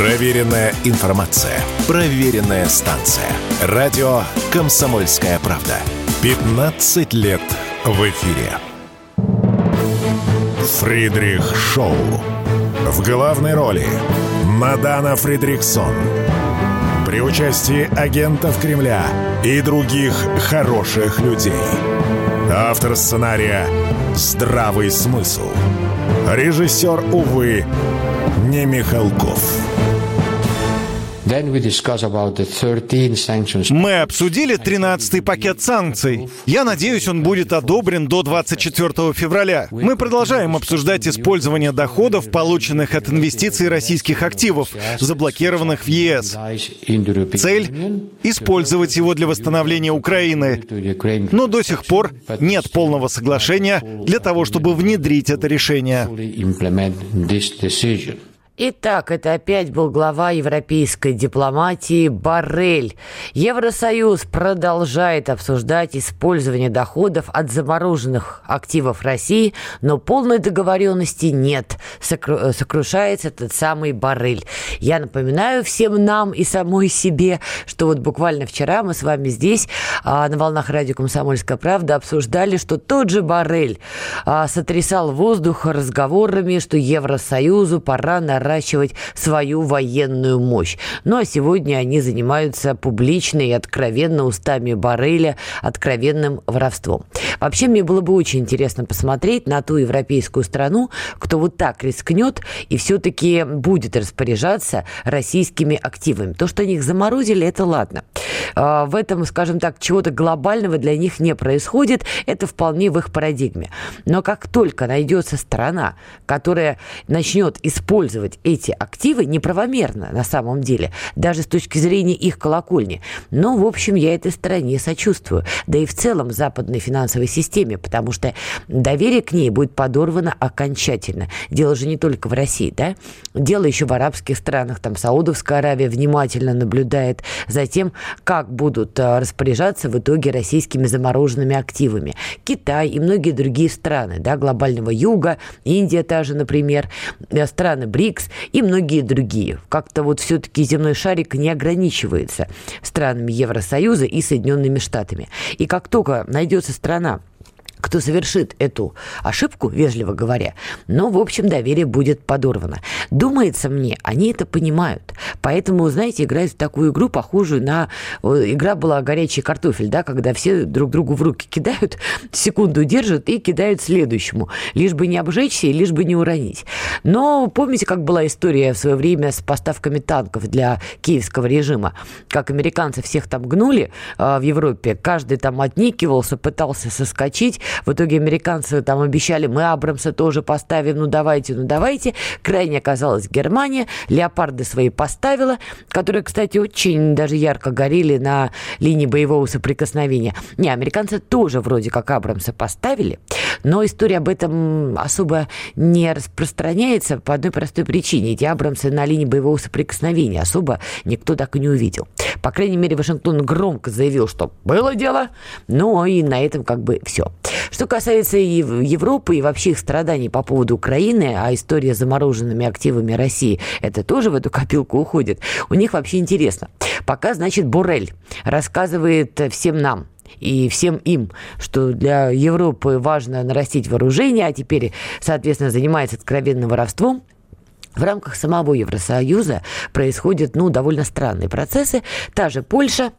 Проверенная информация. Проверенная станция. Радио «Комсомольская правда». 15 лет в эфире. Фридрих Шоу. В главной роли Мадана Фридриксон. При участии агентов Кремля и других хороших людей. Автор сценария «Здравый смысл». Режиссер, увы, не Михалков. Мы обсудили 13-й пакет санкций. Я надеюсь, он будет одобрен до 24 февраля. Мы продолжаем обсуждать использование доходов, полученных от инвестиций российских активов, заблокированных в ЕС. Цель — использовать его для восстановления Украины. Но до сих пор нет полного соглашения для того, чтобы внедрить это решение. Итак, это опять был глава европейской дипломатии Барель. Евросоюз продолжает обсуждать использование доходов от замороженных активов России, но полной договоренности нет. Сокру... Сокрушается этот самый Барель. Я напоминаю всем нам и самой себе, что вот буквально вчера мы с вами здесь а, на волнах радио «Комсомольская правда» обсуждали, что тот же Барель а, сотрясал воздух разговорами, что Евросоюзу пора на наращивать свою военную мощь. Ну а сегодня они занимаются публично и откровенно устами Барреля откровенным воровством. Вообще, мне было бы очень интересно посмотреть на ту европейскую страну, кто вот так рискнет и все-таки будет распоряжаться российскими активами. То, что они их заморозили, это ладно. А, в этом, скажем так, чего-то глобального для них не происходит. Это вполне в их парадигме. Но как только найдется страна, которая начнет использовать эти активы неправомерно на самом деле, даже с точки зрения их колокольни. Но, в общем, я этой стране сочувствую. Да и в целом западной финансовой системе, потому что доверие к ней будет подорвано окончательно. Дело же не только в России, да? Дело еще в арабских странах. Там Саудовская Аравия внимательно наблюдает за тем, как будут а, распоряжаться в итоге российскими замороженными активами. Китай и многие другие страны, да, глобального юга, Индия та же, например, э, страны БРИКС, и многие другие. Как-то вот все-таки земной шарик не ограничивается странами Евросоюза и Соединенными Штатами. И как только найдется страна, кто совершит эту ошибку, вежливо говоря, но, в общем, доверие будет подорвано. Думается мне, они это понимают. Поэтому, знаете, играют в такую игру, похожую на... Игра была «Горячий картофель», да, когда все друг другу в руки кидают, секунду держат и кидают следующему, лишь бы не обжечься и лишь бы не уронить. Но помните, как была история в свое время с поставками танков для киевского режима? Как американцы всех там гнули э, в Европе, каждый там отникивался, пытался соскочить, в итоге американцы там обещали, мы Абрамса тоже поставим, ну давайте, ну давайте. Крайне оказалась Германия, леопарды свои поставила, которые, кстати, очень даже ярко горели на линии боевого соприкосновения. Не, американцы тоже вроде как Абрамса поставили, но история об этом особо не распространяется по одной простой причине. Эти Абрамсы на линии боевого соприкосновения особо никто так и не увидел. По крайней мере, Вашингтон громко заявил, что было дело, но и на этом как бы все. Что касается и Европы, и вообще их страданий по поводу Украины, а история с замороженными активами России, это тоже в эту копилку уходит. У них вообще интересно. Пока, значит, Борель рассказывает всем нам, и всем им, что для Европы важно нарастить вооружение, а теперь, соответственно, занимается откровенным воровством, в рамках самого Евросоюза происходят, ну, довольно странные процессы. Та же Польша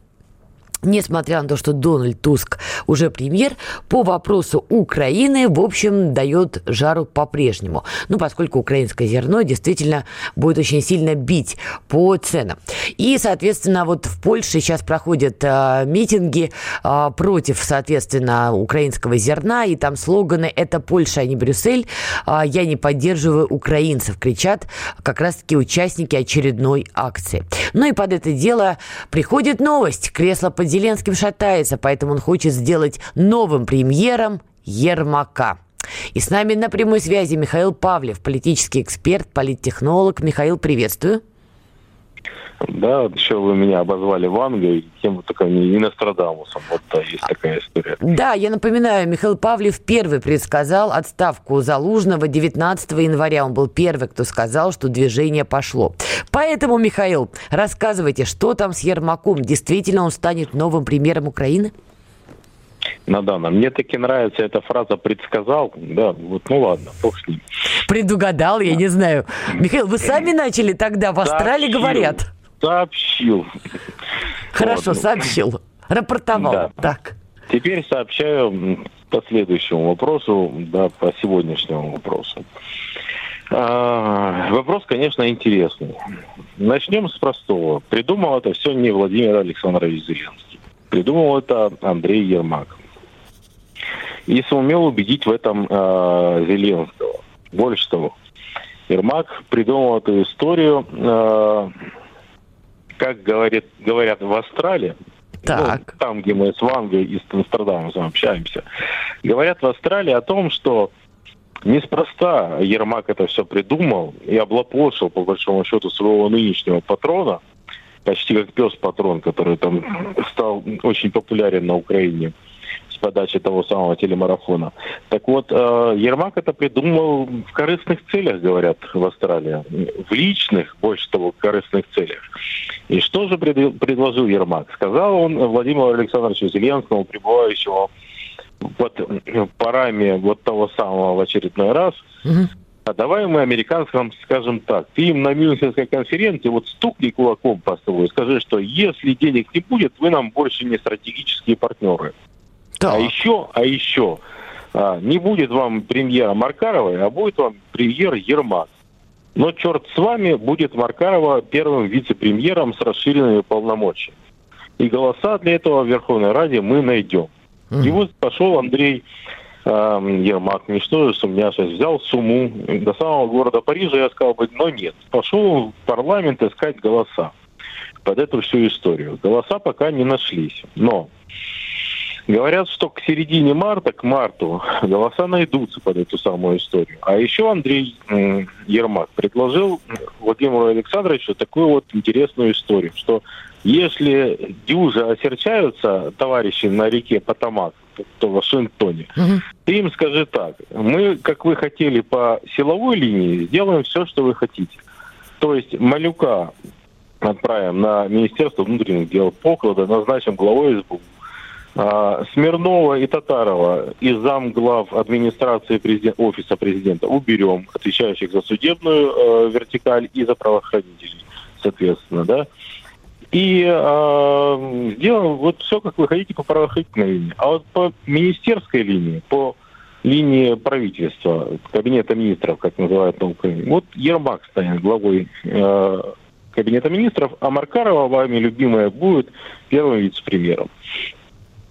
несмотря на то, что Дональд Туск уже премьер, по вопросу Украины, в общем, дает жару по-прежнему. Ну, поскольку украинское зерно действительно будет очень сильно бить по ценам. И, соответственно, вот в Польше сейчас проходят э, митинги э, против, соответственно, украинского зерна, и там слоганы «Это Польша, а не Брюссель», э, «Я не поддерживаю украинцев», кричат как раз-таки участники очередной акции. Ну и под это дело приходит новость. Кресло под Зеленским шатается, поэтому он хочет сделать новым премьером Ермака. И с нами на прямой связи Михаил Павлев, политический эксперт, политтехнолог. Михаил, приветствую. Да, еще вы меня обозвали Вангой, тем вот такой и Нострадамусом. Вот да, есть такая история. Да, я напоминаю, Михаил Павлев первый предсказал отставку Залужного 19 января. Он был первый, кто сказал, что движение пошло. Поэтому, Михаил, рассказывайте, что там с Ермаком? Действительно он станет новым премьером Украины? Надана. Мне таки нравится эта фраза «предсказал». Да, вот, ну ладно, бог с ним. Предугадал, я не знаю. Михаил, вы сами начали тогда, в Австралии Сообщил. говорят. Сообщил. Хорошо, Вот. сообщил. Рапортовал. Да. Так. Теперь сообщаю по следующему вопросу, да, по сегодняшнему вопросу. А, вопрос, конечно, интересный. Начнем с простого. Придумал это все не Владимир Александрович Зеленский. Придумал это Андрей Ермак. И сумел убедить в этом э, Зеленского. Больше того, Ермак придумал эту историю, э, как говорит, говорят в Австралии, Так. ну, там, где мы с Вангой и с Нострадамусом общаемся, говорят в Австралии о том, что неспроста Ермак это все придумал и облапошил, по большому счету, своего нынешнего патрона, почти как пес-патрон, который там стал очень популярен на Украине с подачи того самого телемарафона. Так вот, э, Ермак это придумал в корыстных целях, говорят в Австралии. В личных, больше того, корыстных целях. И что же пред- предложил Ермак? Сказал он Владимиру Александровичу Зеленскому, пребывающему под парами вот того самого в очередной раз, Мгм. А давай мы американцам скажем так. Ты им на Мюнхенской конференции вот стукни кулаком по столу и скажи, что если денег не будет, вы нам больше не стратегические партнеры. Так. А еще, а еще, а, не будет вам премьера Маркаровой, а будет вам премьер Ермак. Но черт с вами, будет Маркарова первым вице-премьером с расширенными полномочиями. И голоса для этого в Верховной Раде мы найдем. И вот пошел Андрей Ермак, ничто же сумняшись, взял сумму до самого города Парижа, я сказал бы, но нет. Пошел в парламент искать голоса под эту всю историю. Голоса пока не нашлись. Но говорят, что к середине марта, к марту, голоса найдутся под эту самую историю. А еще Андрей Ермак предложил Владимиру Александровичу такую вот интересную историю, что если дюжи осерчаются товарищи на реке Потамак, то в Вашингтоне, Мгм. ты им скажи так. Мы, как вы хотели по силовой линии, сделаем все, что вы хотите. То есть Малюка отправим на Министерство внутренних дел, Поклада назначим главой СБУ. А, Смирнова и Татарова из замглав администрации президен- офиса президента уберем, отвечающих за судебную э, вертикаль и за правоохранителей, соответственно, да. И э, сделаем вот все, как вы хотите, по правоохранительной линии. А вот по министерской линии, по линии правительства, кабинета министров, как называют на Украине, вот Ермак станет главой э, кабинета министров, а Маркарова, вами любимая, будет первым вице-премьером.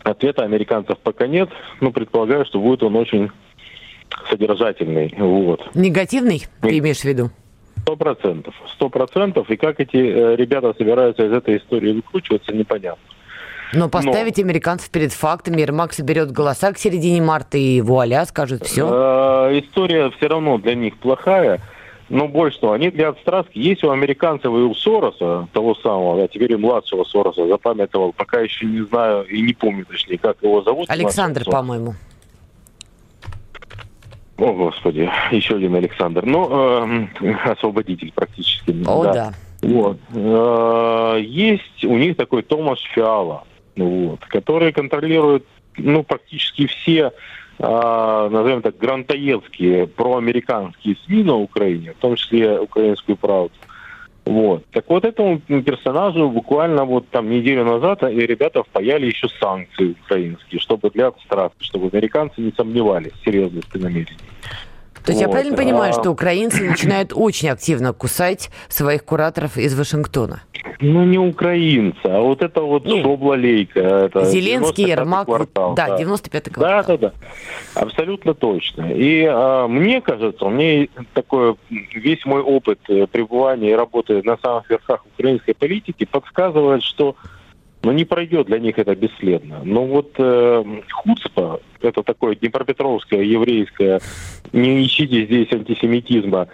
Ответа американцев пока нет, но предполагаю, что будет он очень содержательный. Вот. Негативный, ты имеешь в виду? Сто процентов. Сто процентов. И как эти э, ребята собираются из этой истории выкручиваться, непонятно. Но поставить американцев перед фактами, Ермак соберет голоса к середине марта и вуаля, скажут все. Э, история все равно для них плохая. Но больше того, они для отстрастки. Есть у американцев и у Сороса, того самого, да, теперь и младшего Сороса, запамятовал, пока еще не знаю и не помню точнее, как его зовут. Александр, по-моему. О, Господи, еще один Александр. Ну, эм, освободитель практически. О, да. Вот. Э, Есть у них такой Томаш Фиала, вот, который контролирует ну, практически все, э, назовем так, грантоедские проамериканские СМИ на Украине, в том числе украинскую правду. Вот. Так вот этому персонажу буквально вот там неделю назад и ребята впаяли еще санкции украинские, чтобы для абстракции, чтобы американцы не сомневались в серьезности намерений. То есть я правильно понимаю, А- что украинцы начинают очень активно кусать своих кураторов из Вашингтона? Ну, не украинцы, а вот это вот Ну, шобла-лейка. это Зеленский, 95-й Ермак, квартал, да, 95-й Да, квартал. да, да. Абсолютно точно. И а, мне кажется, мне такой весь мой опыт пребывания и работы на самых верхах украинской политики подсказывает, что ну, не пройдет для них это бесследно. Но вот э, хуцпа, это такое днепропетровское, еврейское, не ищите здесь антисемитизма,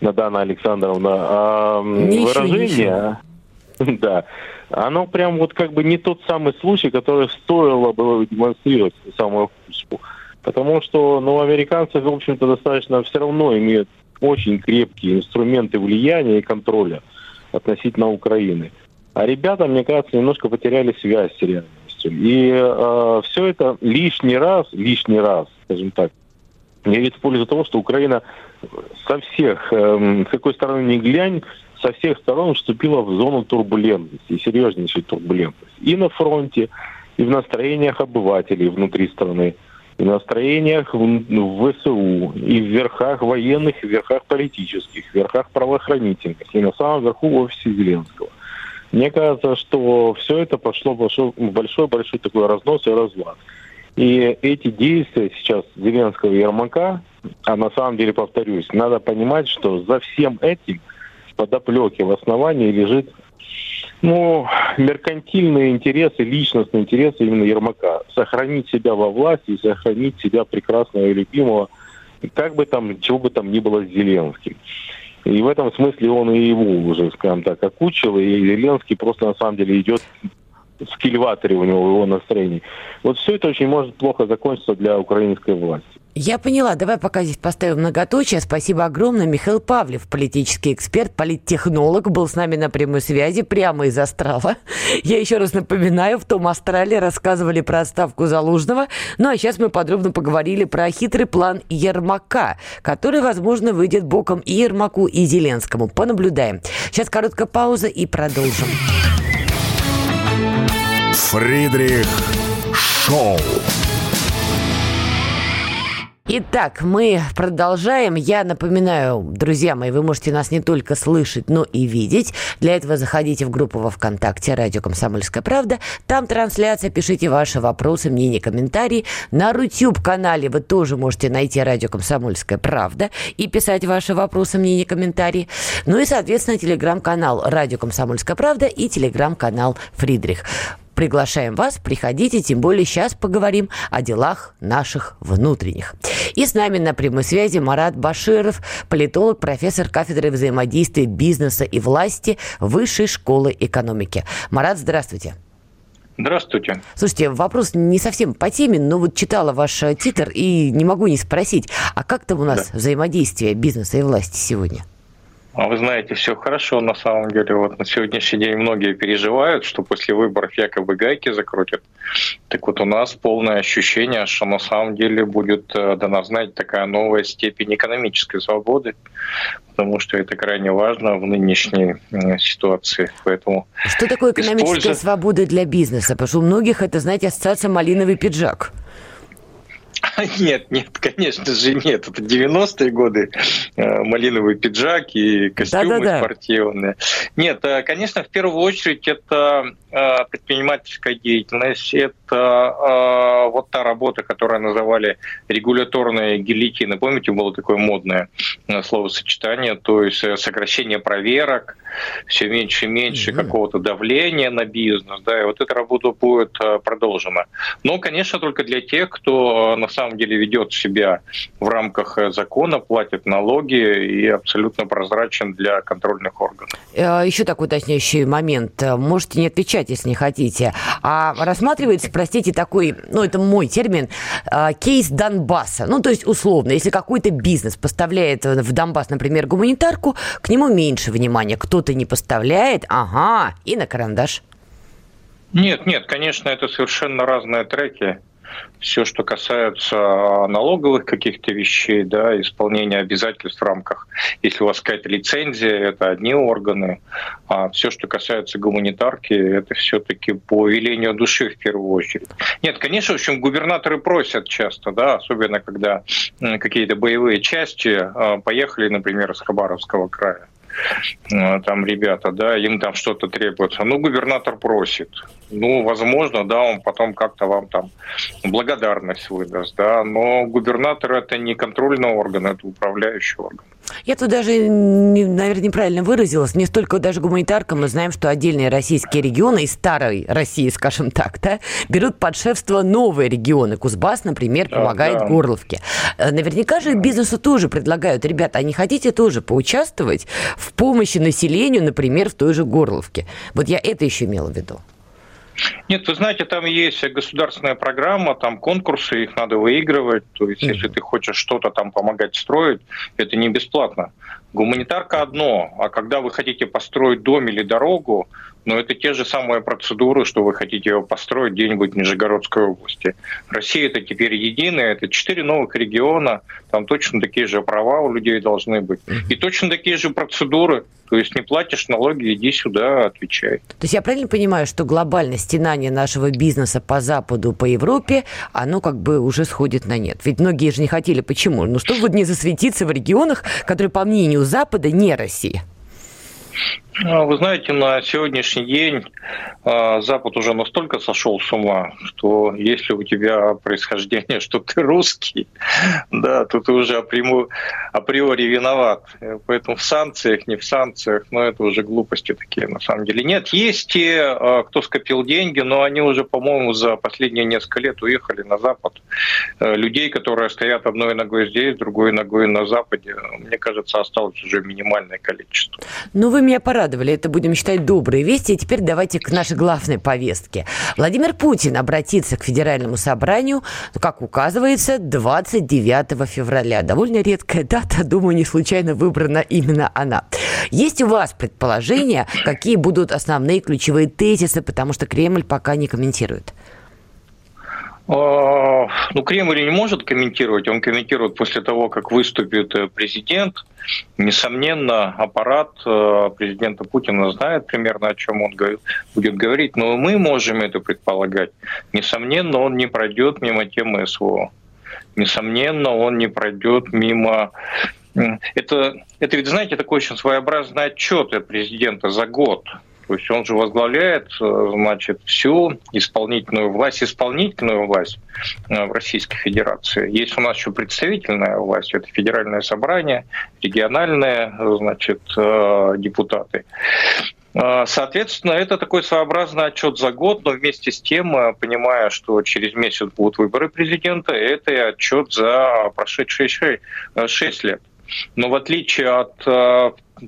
Надана Александровна, а не выражение, да, оно прям вот как бы не тот самый случай, который стоило было демонстрировать самую кучку. Потому что, ну, американцы, в общем-то, достаточно все равно имеют очень крепкие инструменты влияния и контроля относительно Украины. А ребята, мне кажется, немножко потеряли связь с реальностью. И э, все это лишний раз, лишний раз, скажем так, говорит в пользу того, что Украина со всех, э, с какой стороны ни глянь, со всех сторон вступила в зону турбулентности, серьезнейшей турбулентности. И на фронте, и в настроениях обывателей внутри страны, и в настроениях в, в ВСУ, и в верхах военных, и в верхах политических, в верхах правоохранительных, и на самом верху офисе Зеленского. Мне кажется, что все это пошло большой-большой такой разнос и разлад. И эти действия сейчас Зеленского и Ермака, а на самом деле, повторюсь, надо понимать, что за всем этим в подоплеке, в основании лежит ну, меркантильные интересы, личностные интересы именно Ермака. Сохранить себя во власти сохранить себя прекрасного и любимого, как бы там, чего бы там ни было с Зеленским. И в этом смысле он и его уже, скажем так, окучил, и Зеленский просто на самом деле идет в кильваторе у него, его настроении. Вот все это очень может плохо закончиться для украинской власти. Я поняла. Давай пока здесь поставим многоточие. Спасибо огромное. Михаил Павлев, политический эксперт, политтехнолог, был с нами на прямой связи прямо из Острова. Я еще раз напоминаю, в том Астрале рассказывали про отставку Залужного. Ну а сейчас мы подробно поговорили про хитрый план Ермака, который, возможно, выйдет боком и Ермаку, и Зеленскому. Понаблюдаем. Сейчас короткая пауза и продолжим. Фридрих Шоу. Итак, мы продолжаем. Я напоминаю, друзья мои, вы можете нас не только слышать, но и видеть. Для этого заходите в группу во ВКонтакте «Радио Комсомольская правда». Там трансляция, пишите ваши вопросы, мнения, комментарии. На Рутюб-канале вы тоже можете найти «Радио Комсомольская правда» и писать ваши вопросы, мнения, комментарии. Ну и, соответственно, телеграм-канал «Радио Комсомольская правда» и телеграм-канал «Фридрих» приглашаем вас, приходите, тем более сейчас поговорим о делах наших внутренних. И с нами на прямой связи Марат Баширов, политолог, профессор кафедры взаимодействия бизнеса и власти Высшей школы экономики. Марат, здравствуйте. Здравствуйте. Слушайте, вопрос не совсем по теме, но вот читала ваш э, титр и не могу не спросить, а как там у нас да. взаимодействие бизнеса и власти сегодня? А вы знаете, все хорошо на самом деле. Вот на сегодняшний день многие переживают, что после выборов якобы гайки закрутят. Так вот у нас полное ощущение, что на самом деле будет э, дана знать такая новая степень экономической свободы, потому что это крайне важно в нынешней ситуации. Поэтому что такое экономическая используя... свобода для бизнеса? Потому что у многих это, знаете, ассоциация малиновый пиджак. Нет, нет, конечно же нет. Это 90-е годы, э, малиновый пиджак и костюмы Да-да-да. спортивные. Нет, э, конечно, в первую очередь это э, предпринимательская деятельность, это вот та работа, которую называли регуляторные гильотины. Помните, было такое модное словосочетание, то есть сокращение проверок, все меньше и меньше mm-hmm. какого-то давления на бизнес, да, и вот эта работа будет продолжена. Но, конечно, только для тех, кто на самом деле ведет себя в рамках э, закона, платит налоги и абсолютно прозрачен для контрольных органов. Э, Еще такой уточняющий момент. Можете не отвечать, если не хотите. А рассматривается, простите, такой, ну это мой термин, э, кейс Донбасса. Ну то есть условно, если какой-то бизнес поставляет в Донбасс, например, гуманитарку, к нему меньше внимания. Кто-то не поставляет, ага, и на карандаш. Нет, нет, конечно, это совершенно разные треки все, что касается налоговых каких-то вещей, да, исполнения обязательств в рамках, если у вас какая-то лицензия, это одни органы, а все, что касается гуманитарки, это все-таки по велению души в первую очередь. Нет, конечно, в общем, губернаторы просят часто, да, особенно когда какие-то боевые части а, поехали, например, из Хабаровского края там ребята, да, им там что-то требуется. Ну, губернатор просит. Ну, возможно, да, он потом как-то вам там благодарность выдаст, да, но губернатор это не контрольный орган, это управляющий орган. Я тут даже, наверное, неправильно выразилась. Не столько даже гуманитарка. Мы знаем, что отдельные российские регионы из старой России, скажем так, да, берут под шефство новые регионы. Кузбасс, например, помогает да. Горловке. Э, наверняка же бизнесу тоже предлагают, ребята, а не хотите тоже поучаствовать в помощи населению, например, в той же Горловке? Вот я это еще имела в виду. Нет, вы знаете, там есть государственная программа, там конкурсы, их надо выигрывать. То есть, mm-hmm. если ты хочешь что-то там помогать строить, это не бесплатно. Гуманитарка одно, а когда вы хотите построить дом или дорогу, но это те же самые процедуры, что вы хотите его построить где-нибудь в Нижегородской области. Россия это теперь единая, это четыре новых региона, там точно такие же права у людей должны быть. И точно такие же процедуры. То есть не платишь налоги, иди сюда, отвечай. То есть я правильно понимаю, что глобальное стенание нашего бизнеса по Западу, по Европе, оно как бы уже сходит на нет? Ведь многие же не хотели. Почему? Ну, чтобы не засветиться в регионах, которые, по мнению Запада, не Россия. А, вы знаете, на сегодняшний день а, Запад уже настолько сошел с ума, что если у тебя происхождение, что ты русский, да, то ты уже априори, виноват. Поэтому в санкциях, не в санкциях, но это уже глупости такие на самом деле. Нет, есть те, а, кто скопил деньги, но они уже, по-моему, за последние несколько лет уехали на Запад. Э, людей, которые стоят одной ногой здесь, другой ногой на Западе, мне кажется, осталось уже минимальное количество. Ну, вы меня порадовали. Это будем считать добрые вести. И теперь давайте к нашей главной повестке. Владимир Путин обратится к Федеральному собранию, как указывается, 29 февраля. Довольно редкая дата, думаю, не случайно выбрана именно она. Есть у вас предположения, какие будут основные ключевые тезисы, потому что Кремль пока не комментирует? А, ну, Кремль не может комментировать, он комментирует после того, как выступит э, президент. Несомненно, аппарат э, президента Путина знает примерно, о чем он будет говорить, но мы можем это предполагать. Несомненно, он не пройдет мимо темы СВО. Несомненно, он не пройдет мимо это, это ведь, знаете, такой очень своеобразный отчет президента за год. То есть он же возглавляет, э, значит, всю исполнительную власть, исполнительную власть э, в Российской Федерации. Есть у нас еще представительная власть, это федеральное собрание, региональные, значит, э, депутаты. Соответственно, это такой своеобразный отчет за год, но вместе с тем, понимая, что через месяц будут выборы президента, это и отчет за прошедшие шесть лет. Но в отличие от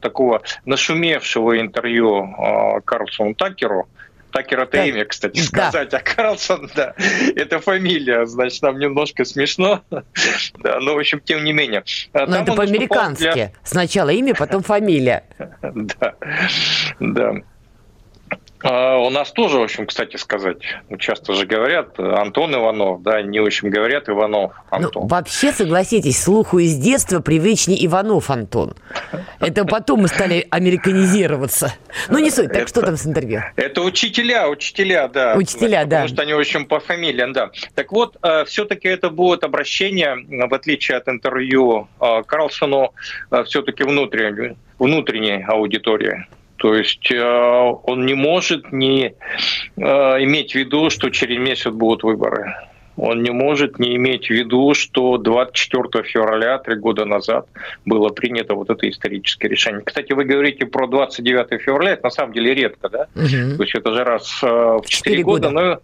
такого нашумевшего интервью э, Карлсону Такеру, Такер это да. имя, кстати, сказать, да. а Карлсон, да, это фамилия, значит, нам немножко смешно, да, но, в общем, тем не менее. А но это по-американски. Для... Сначала имя, потом фамилия. Да, да. А, у нас тоже, в общем, кстати сказать, часто же говорят Антон Иванов, да, не очень говорят Иванов ну, Антон. Ну, вообще, согласитесь, слуху из детства привычнее Иванов Антон. Это потом мы стали американизироваться. Ну, не суть, так это, что там с интервью? Это учителя, учителя, да. Учителя, потому да. Потому что они, в общем, по фамилиям, да. Так вот, э, все-таки это будет обращение, в отличие от интервью э, Карлсону, э, все-таки внутренней, внутренней аудитории. То есть э, он не может не э, иметь в виду, что через месяц будут выборы. Он не может не иметь в виду, что 24 февраля, три года назад, было принято вот это историческое решение. Кстати, вы говорите про 29 февраля, это на самом деле редко, да? Угу. То есть это же раз э, в 4, 4 года. года. Но,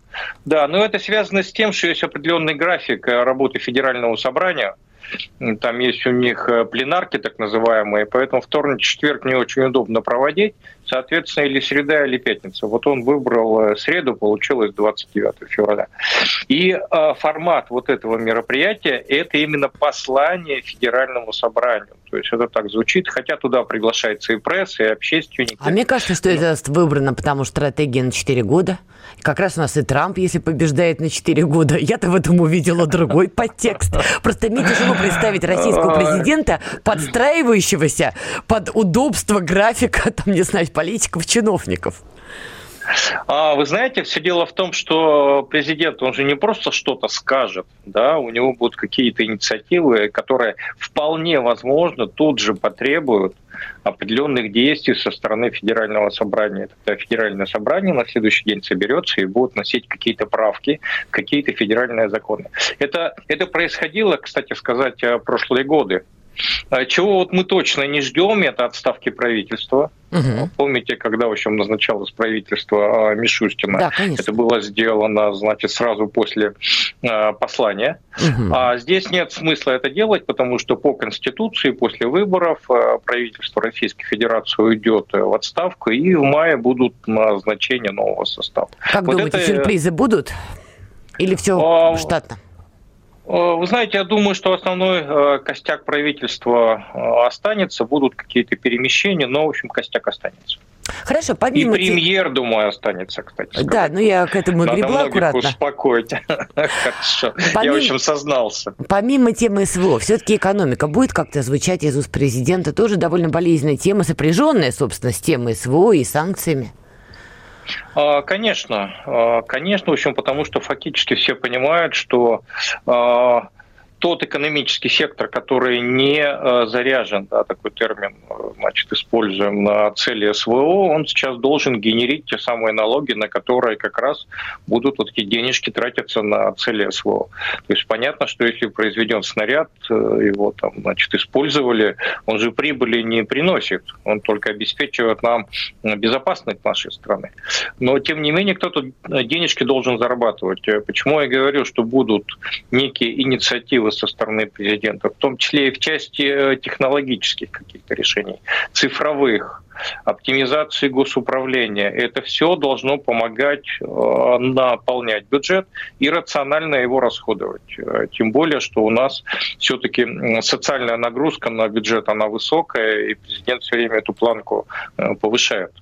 да, но это связано с тем, что есть определенный график работы Федерального собрания – там есть у них э, пленарки так называемые, поэтому вторник, четверг не очень удобно проводить. Соответственно, или среда, или пятница. Вот он выбрал э, среду, получилось 29 февраля. И э, формат вот этого мероприятия – это именно послание Федеральному собранию. То есть это так звучит, хотя туда приглашается и пресса, и общественники. А мне кажется, что это выбрано, потому что стратегия на 4 года. Как раз у нас и Трамп, если побеждает на 4 года. Я-то в этом увидела другой подтекст. Просто мне тяжело представить российского президента, подстраивающегося под удобство графика, там, не знаю, политиков, чиновников. А, вы знаете, все дело в том, что президент, он же не просто что-то скажет, да, у него будут какие-то инициативы, которые вполне возможно тут же потребуют определенных действий со стороны федерального собрания. Тогда федеральное собрание на следующий день соберется и будет носить какие-то правки, какие-то федеральные законы. Это, это происходило, кстати сказать, прошлые годы. А чего вот мы точно не ждем, это отставки правительства. Угу. Помните, когда, в общем, назначалось правительство а, Мишустина? Да, конечно. Это было сделано, значит, сразу после э, послания. Угу. А здесь нет смысла это делать, потому что по Конституции после выборов э, правительство Российской Федерации уйдет в отставку, и в мае будут назначения нового состава. Как вот думаете, это... сюрпризы будут? Или все а... штатно? Э, вы знаете, я думаю, что основной э, костяк правительства э, останется, будут какие-то перемещения, но, в общем, костяк останется. Хорошо, помимо... И премьер, думаю, останется, кстати. Сказать. Да, ну я к этому Надо гребла аккуратно. успокоить. Хорошо. Помимо... Я, в общем, сознался. Помимо темы СВО, все-таки экономика будет как-то звучать из уст президента. Тоже довольно болезненная тема, сопряженная, собственно, с темой СВО и санкциями. А, конечно, а, конечно, в общем, потому что фактически все понимают, что а, тот экономический сектор, который не э, заряжен, да, такой термин, э, значит, используем на цели СВО, он сейчас должен генерить те самые налоги, на которые как раз будут вот эти денежки тратиться на цели СВО. То есть понятно, что если произведен снаряд, э, его там, значит, использовали, он же прибыли не приносит, он только обеспечивает нам безопасность нашей страны. Но, тем не менее, кто-то денежки должен зарабатывать. Почему я говорю, что будут некие инициативы со стороны президента, в том числе и в части э, технологических каких-то решений, цифровых, оптимизации госуправления. Это все должно помогать э, наполнять бюджет и рационально его расходовать. Э, тем более, что у нас все-таки социальная нагрузка на бюджет, она высокая, и президент все время эту планку повышает.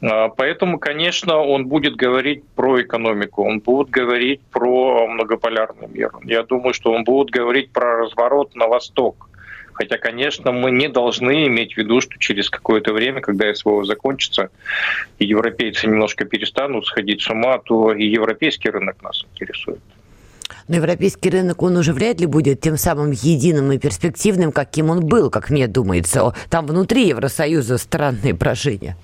А, поэтому, конечно, он будет говорить про экономику, он будет говорить про многополярный мир. Я думаю, что он будет говорить про разворот на восток. Хотя, конечно, мы не должны иметь в виду, что через какое-то время, когда СВО закончится, и европейцы немножко перестанут сходить с ума, то и европейский рынок нас интересует. Но европейский рынок, он уже вряд ли будет тем самым единым и перспективным, каким он был, как мне думается. Там внутри Евросоюза странные брожения.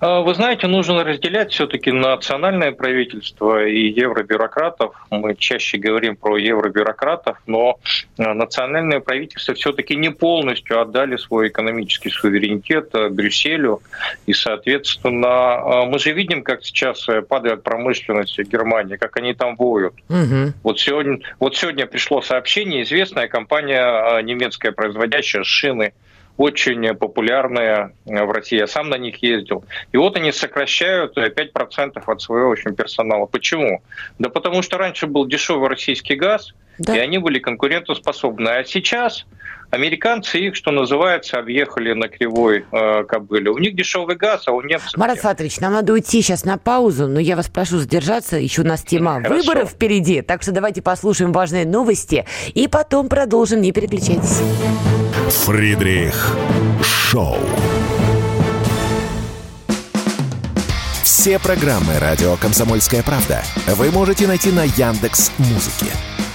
А, вы знаете, нужно разделять все-таки национальное правительство и евробюрократов. Мы чаще говорим про евробюрократов, но а, национальное правительство все-таки не полностью отдали свой экономический суверенитет а, Брюсселю. И, соответственно, мы же видим, как сейчас падает промышленность Германии, как они там воют. Угу. Вот, сегодня, вот сегодня пришло сообщение, известная компания немецкая, производящая шины, очень популярные в России. Я сам на них ездил. И вот они сокращают 5% от своего общем, персонала. Почему? Да потому что раньше был дешевый российский газ, да. и они были конкурентоспособны. А сейчас Американцы их, что называется, объехали на кривой э, кобыле. У них дешевый газ, а у немцев Марат нет. Фатович, нам надо уйти сейчас на паузу, но я вас прошу задержаться. Еще у нас тема Хорошо. выборов впереди. Так что давайте послушаем важные новости и потом продолжим. Не переключайтесь. Фридрих Шоу. Все программы радио Комсомольская правда вы можете найти на Яндекс Музыке.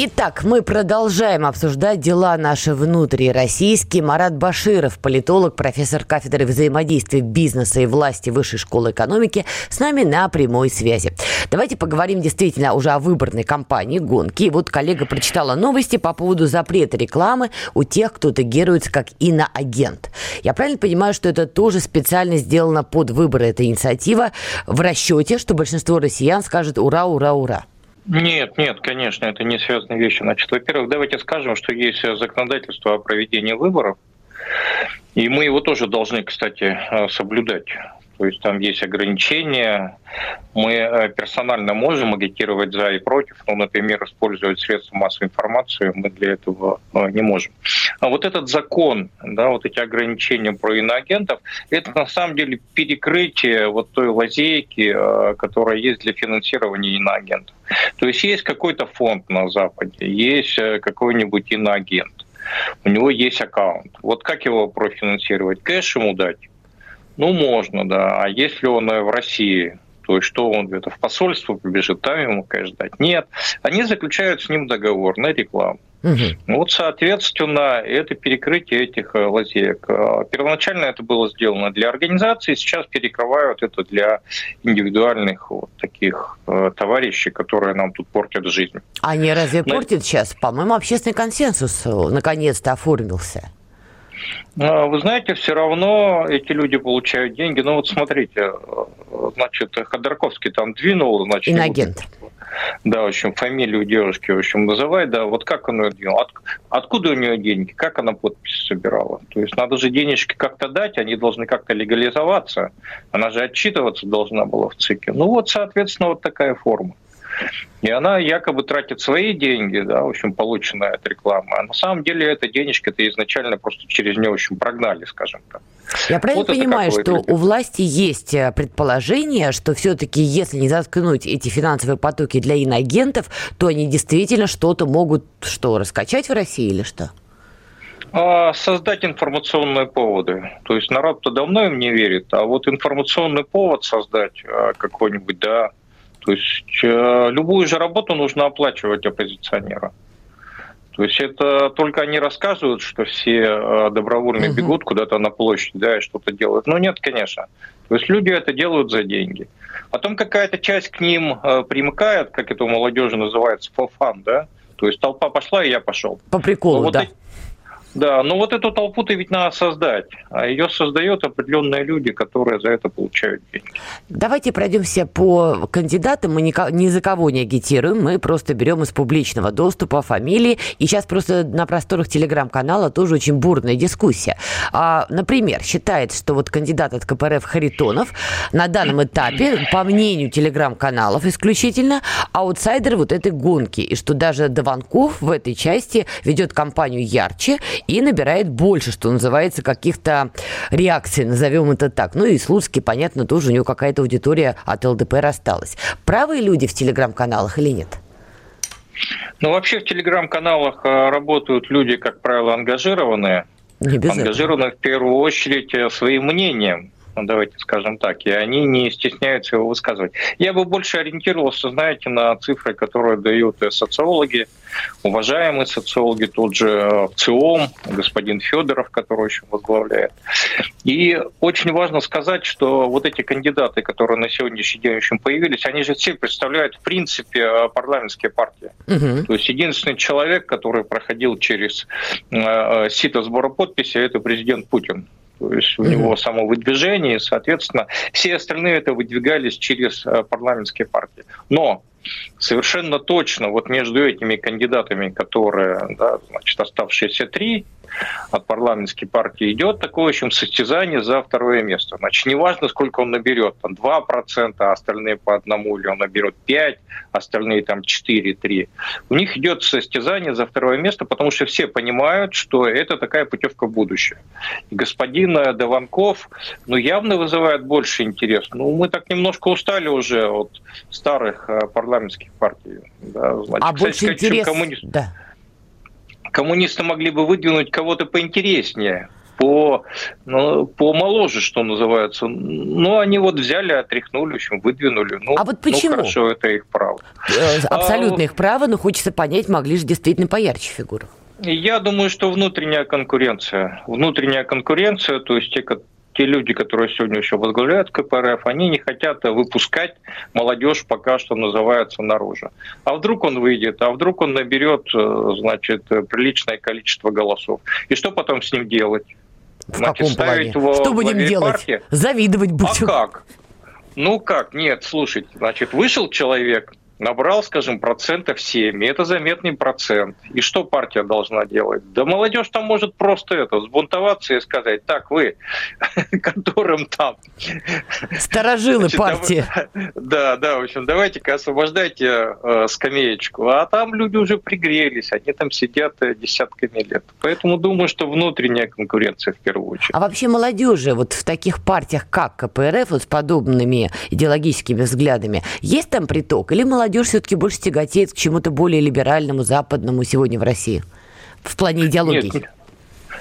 Итак, мы продолжаем обсуждать дела наши внутрироссийские. Марат Баширов, политолог, профессор кафедры взаимодействия бизнеса и власти Высшей школы экономики, с нами на прямой связи. Давайте поговорим действительно уже о выборной кампании гонки. И вот коллега прочитала новости по поводу запрета рекламы у тех, кто тегируется как иноагент. Я правильно понимаю, что это тоже специально сделано под выборы эта инициатива в расчете, что большинство россиян скажет «Ура, ура, ура». Нет, нет, конечно, это не связанные вещи. Значит, во-первых, давайте скажем, что есть законодательство о проведении выборов, и мы его тоже должны, кстати, соблюдать. То есть там есть ограничения. Мы э, персонально можем агитировать за и против, но, например, использовать средства массовой информации мы для этого э, не можем. А вот этот закон, да, вот эти ограничения про иноагентов, это на самом деле перекрытие вот той лазейки, э, которая есть для финансирования иноагентов. То есть есть какой-то фонд на Западе, есть какой-нибудь иноагент, у него есть аккаунт. Вот как его профинансировать? Кэш ему дать? Ну, можно, да. А если он в России, то есть что он где-то в посольство побежит, там ему, конечно, дать. Нет, они заключают с ним договор на рекламу. Угу. Вот, соответственно, это перекрытие этих э, лазеек. Э, первоначально это было сделано для организации, сейчас перекрывают это для индивидуальных вот таких э, товарищей, которые нам тут портят жизнь. Они разве Но... портят сейчас? По-моему, общественный консенсус наконец-то оформился. Вы знаете, все равно эти люди получают деньги. Ну вот смотрите, значит, Ходорковский там двинул, значит... Инагент. Вот, да, в общем, фамилию девушки, в общем, называет, да, вот как она делала, от, откуда у нее деньги, как она подписи собирала. То есть надо же денежки как-то дать, они должны как-то легализоваться, она же отчитываться должна была в ЦИКе. Ну вот, соответственно, вот такая форма. И она якобы тратит свои деньги, да, в общем, полученные от рекламы. А на самом деле это денежки-то изначально просто через нее, в общем, прогнали, скажем так. Я правильно вот понимаю, что выглядит. у власти есть э, предположение, что все-таки, если не заткнуть эти финансовые потоки для иноагентов, то они действительно что-то могут что, раскачать в России или что? А, создать информационные поводы. То есть народ-то давно им не верит, а вот информационный повод создать а, какой-нибудь, да, то есть э, любую же работу нужно оплачивать оппозиционера. То есть это только они рассказывают, что все э, добровольно угу. бегут куда-то на площадь, да, и что-то делают. Но нет, конечно. То есть люди это делают за деньги. Потом какая-то часть к ним э, примыкает, как это у молодежи называется, for fun, да. То есть толпа пошла, и я пошел. По приколу, вот да. Эти, да, но вот эту толпу-то ведь надо создать, а ее создают определенные люди, которые за это получают деньги. Давайте пройдемся по кандидатам. Мы ни за кого не агитируем, мы просто берем из публичного доступа фамилии. И сейчас просто на просторах телеграм-канала тоже очень бурная дискуссия. А, например, считается, что вот кандидат от КПРФ Харитонов на данном этапе, по мнению телеграм-каналов исключительно, аутсайдер вот этой гонки. И что даже Дованков в этой части ведет кампанию ярче и набирает больше, что называется, каких-то реакций, назовем это так. Ну и Слуцкий, понятно, тоже у него какая-то аудитория от ЛДПР осталась. Правые люди в телеграм-каналах или нет? Ну, вообще в телеграм-каналах э, работают люди, как правило, ангажированные. Ангажированные этого. в первую очередь э, своим мнением ну, давайте скажем так, и они не стесняются его высказывать. Я бы больше ориентировался, знаете, на цифры, которые дают социологи, уважаемые социологи, тот же э, ЦИОМ, господин Федоров, который очень возглавляет. И очень важно сказать, что вот эти кандидаты, которые на сегодняшний день очень появились, они же все представляют в принципе э, парламентские партии. Угу. То есть единственный человек, который проходил через э, сито сбора подписей, это президент Путин то есть у него само выдвижение, соответственно, все остальные это выдвигались через э, парламентские партии. Но совершенно точно вот между этими кандидатами, которые, да, значит, оставшиеся три, от парламентской партии идет такое, в общем, состязание за второе место. Значит, неважно, сколько он наберет, там 2%, а остальные по одному, или он наберет 5, остальные там 4-3. У них идет состязание за второе место, потому что все понимают, что это такая путевка в будущее. И господин Даванков, ну, явно вызывает больше интерес. Ну, мы так немножко устали уже от старых э, парламентских партий. Да, значит, а кстати, больше интерес... коммунист... да коммунисты могли бы выдвинуть кого-то поинтереснее, по, ну, по моложе, что называется. Ну, они вот взяли, отряхнули, в общем, выдвинули. Ну, а вот почему? Ну, хорошо, это их право. Э, абсолютно а, их право, но хочется понять, могли же действительно поярче фигуру. Я думаю, что внутренняя конкуренция. Внутренняя конкуренция, то есть те, те люди, которые сегодня еще возглавляют КПРФ, они не хотят выпускать молодежь пока что называется наружу. А вдруг он выйдет, а вдруг он наберет, э, значит, приличное количество голосов. И что потом с ним делать? В значит, каком плане? Его что будем делать? Партии? Завидовать будем. А как? Ну как? Нет, слушайте, значит, вышел человек, набрал, скажем, процентов 7, и это заметный процент. И что партия должна делать? Да молодежь там может просто это, сбунтоваться и сказать, так, вы, которым там... Сторожилы Значит, партии. Да, да, в общем, давайте-ка освобождайте э, скамеечку. А там люди уже пригрелись, они там сидят э, десятками лет. Поэтому думаю, что внутренняя конкуренция в первую очередь. А вообще молодежи вот в таких партиях, как КПРФ, вот с подобными идеологическими взглядами, есть там приток? Или молодежь молодежь все-таки больше тяготеет к чему-то более либеральному, западному сегодня в России? В плане идеологии? Нет,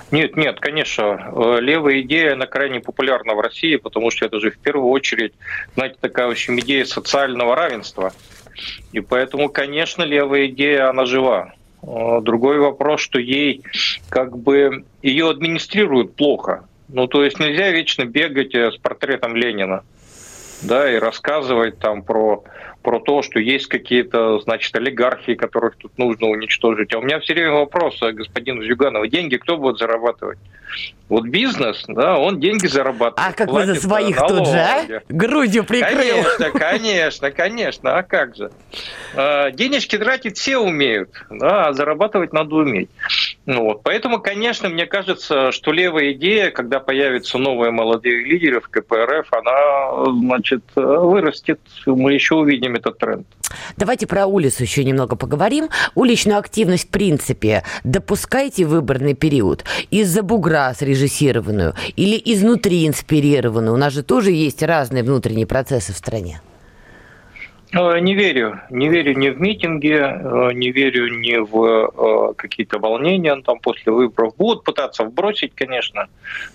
нет, нет, конечно. Э, левая идея, она крайне популярна в России, потому что это же в первую очередь, знаете, такая, в общем, идея социального равенства. И поэтому, конечно, левая идея, она жива. А, другой вопрос, что ей как бы ее администрируют плохо. Ну, то есть нельзя вечно бегать э, с портретом Ленина да, и рассказывать там про, про то, что есть какие-то, значит, олигархи, которых тут нужно уничтожить. А у меня все время вопрос, а, господин Зюганов, деньги кто будет зарабатывать? Вот бизнес, да, он деньги зарабатывает. А как вы за своих налоги. тут же, а? Грудью прикрыл. Конечно, конечно, конечно, а как же? А, денежки тратить все умеют, да, а зарабатывать надо уметь. Ну, вот. Поэтому, конечно, мне кажется, что левая идея, когда появятся новые молодые лидеры в КПРФ, она, значит, вырастет. Мы еще увидим этот тренд. Давайте про улицу еще немного поговорим. Уличную активность, в принципе, допускайте выборный период из-за бугра срежиссированную или изнутри инспирированную? У нас же тоже есть разные внутренние процессы в стране. Э, не верю. Не верю ни в митинги, э, не верю ни в э, какие-то волнения там после выборов. Будут пытаться вбросить, конечно,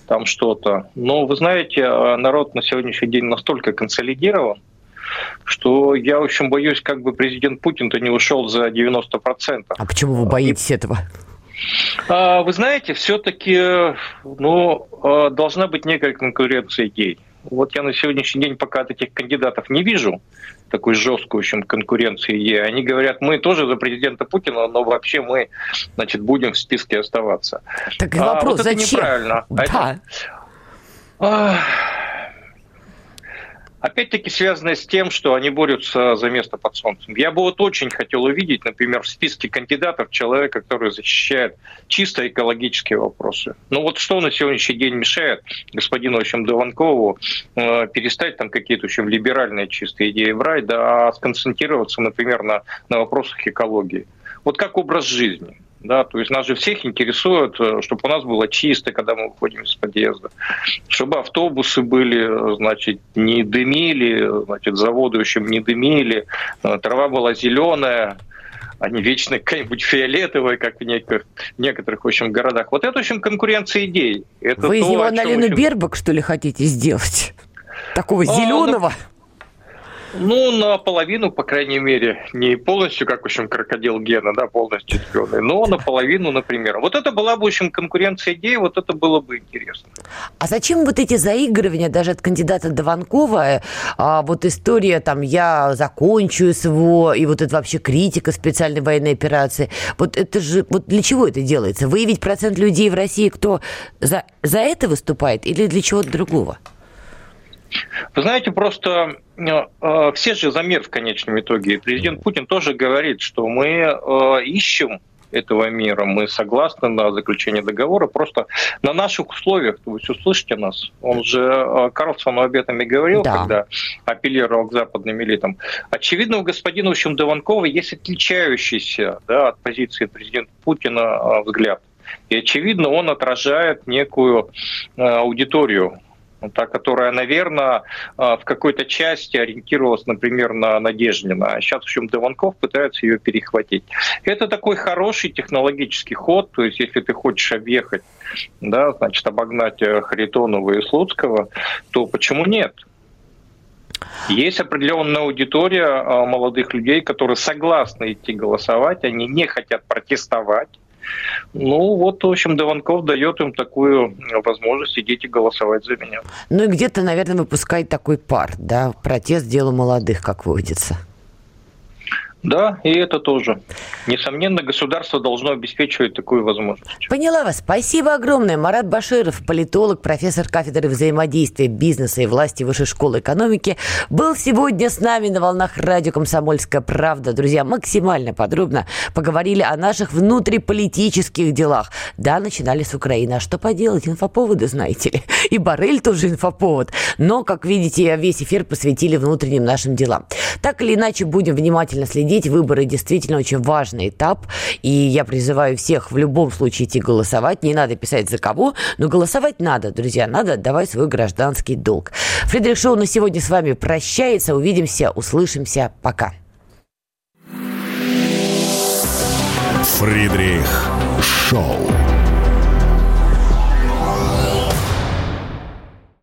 там что-то. Но вы знаете, народ на сегодняшний день настолько консолидирован, что я очень боюсь, как бы президент Путин-то не ушел за 90%. А почему вы боитесь этого? А, вы знаете, все-таки ну, должна быть некая конкуренция идей. Вот я на сегодняшний день пока таких кандидатов не вижу, такой жесткой, в общем, конкуренции. Они говорят, мы тоже за президента Путина, но вообще мы, значит, будем в списке оставаться. Так вопрос, а, вот зачем? Это неправильно. Да. Это... Опять-таки связано с тем, что они борются за место под солнцем. Я бы вот очень хотел увидеть, например, в списке кандидатов человека, который защищает чисто экологические вопросы. Ну вот что на сегодняшний день мешает господину, в общем, Дованкову э, перестать там какие-то, в общем, либеральные чистые идеи брать, да, а сконцентрироваться, например, на, на вопросах экологии. Вот как образ жизни. Да, то есть нас же всех интересует, э, чтобы у нас было чисто, когда мы выходим из подъезда, чтобы автобусы были, значит, не дымили, значит, заводы, в общем, не дымили, э, трава была зеленая, а не вечно какая-нибудь фиолетовая, как в некоторых, некоторых в общем, городах. Вот это, в общем, конкуренция идей. Это Вы то, из него Аналину общем... Бербак, что ли, хотите сделать? Такого зеленого? А, ну, наполовину, по крайней мере, не полностью, как, в общем, крокодил Гена, да, полностью зеленый, но наполовину, например. Вот это была бы, в общем, конкуренция идей, вот это было бы интересно. А зачем вот эти заигрывания даже от кандидата Дованкова, а, вот история там «я закончу СВО», и вот это вообще критика специальной военной операции, вот это же, вот для чего это делается? Выявить процент людей в России, кто за, за это выступает или для чего-то другого? Вы знаете, просто э, э, все же за мир в конечном итоге. Президент Путин тоже говорит, что мы э, ищем этого мира. Мы согласны на заключение договора, просто на наших условиях. То есть услышите нас. Он же Карлсону об этом и говорил, да. когда апеллировал к западным элитам. Очевидно, у господина в общем, Дованкова есть отличающийся да, от позиции президента Путина взгляд. И, очевидно, он отражает некую аудиторию та, которая, наверное, а, в какой-то части ориентировалась, например, на Надеждина. Сейчас, в общем, Дованков пытается ее перехватить. Это такой хороший технологический ход, то есть если ты хочешь объехать, да, значит, обогнать э, Харитонова и Слуцкого, то почему нет? Есть определенная аудитория а, молодых людей, которые согласны идти голосовать, они не хотят протестовать, ну, вот, в общем, Дованков дает им такую возможность, идите голосовать за меня. Ну и где-то, наверное, выпускает такой пар, да, протест делу молодых, как водится. Да, и это тоже. Несомненно, государство должно обеспечивать такую возможность. Поняла вас. Спасибо огромное. Марат Баширов, политолог, профессор кафедры взаимодействия бизнеса и власти Высшей школы экономики, был сегодня с нами на волнах радио «Комсомольская правда». Друзья, максимально подробно поговорили о наших внутриполитических делах. Да, начинали с Украины. А что поделать? Инфоповоды, знаете ли. И Барель тоже инфоповод. Но, как видите, весь эфир посвятили внутренним нашим делам. Так или иначе, будем внимательно следить следить. Выборы действительно очень важный этап. И я призываю всех в любом случае идти голосовать. Не надо писать за кого, но голосовать надо, друзья. Надо отдавать свой гражданский долг. Фридрих Шоу на сегодня с вами прощается. Увидимся, услышимся. Пока. Фридрих Шоу.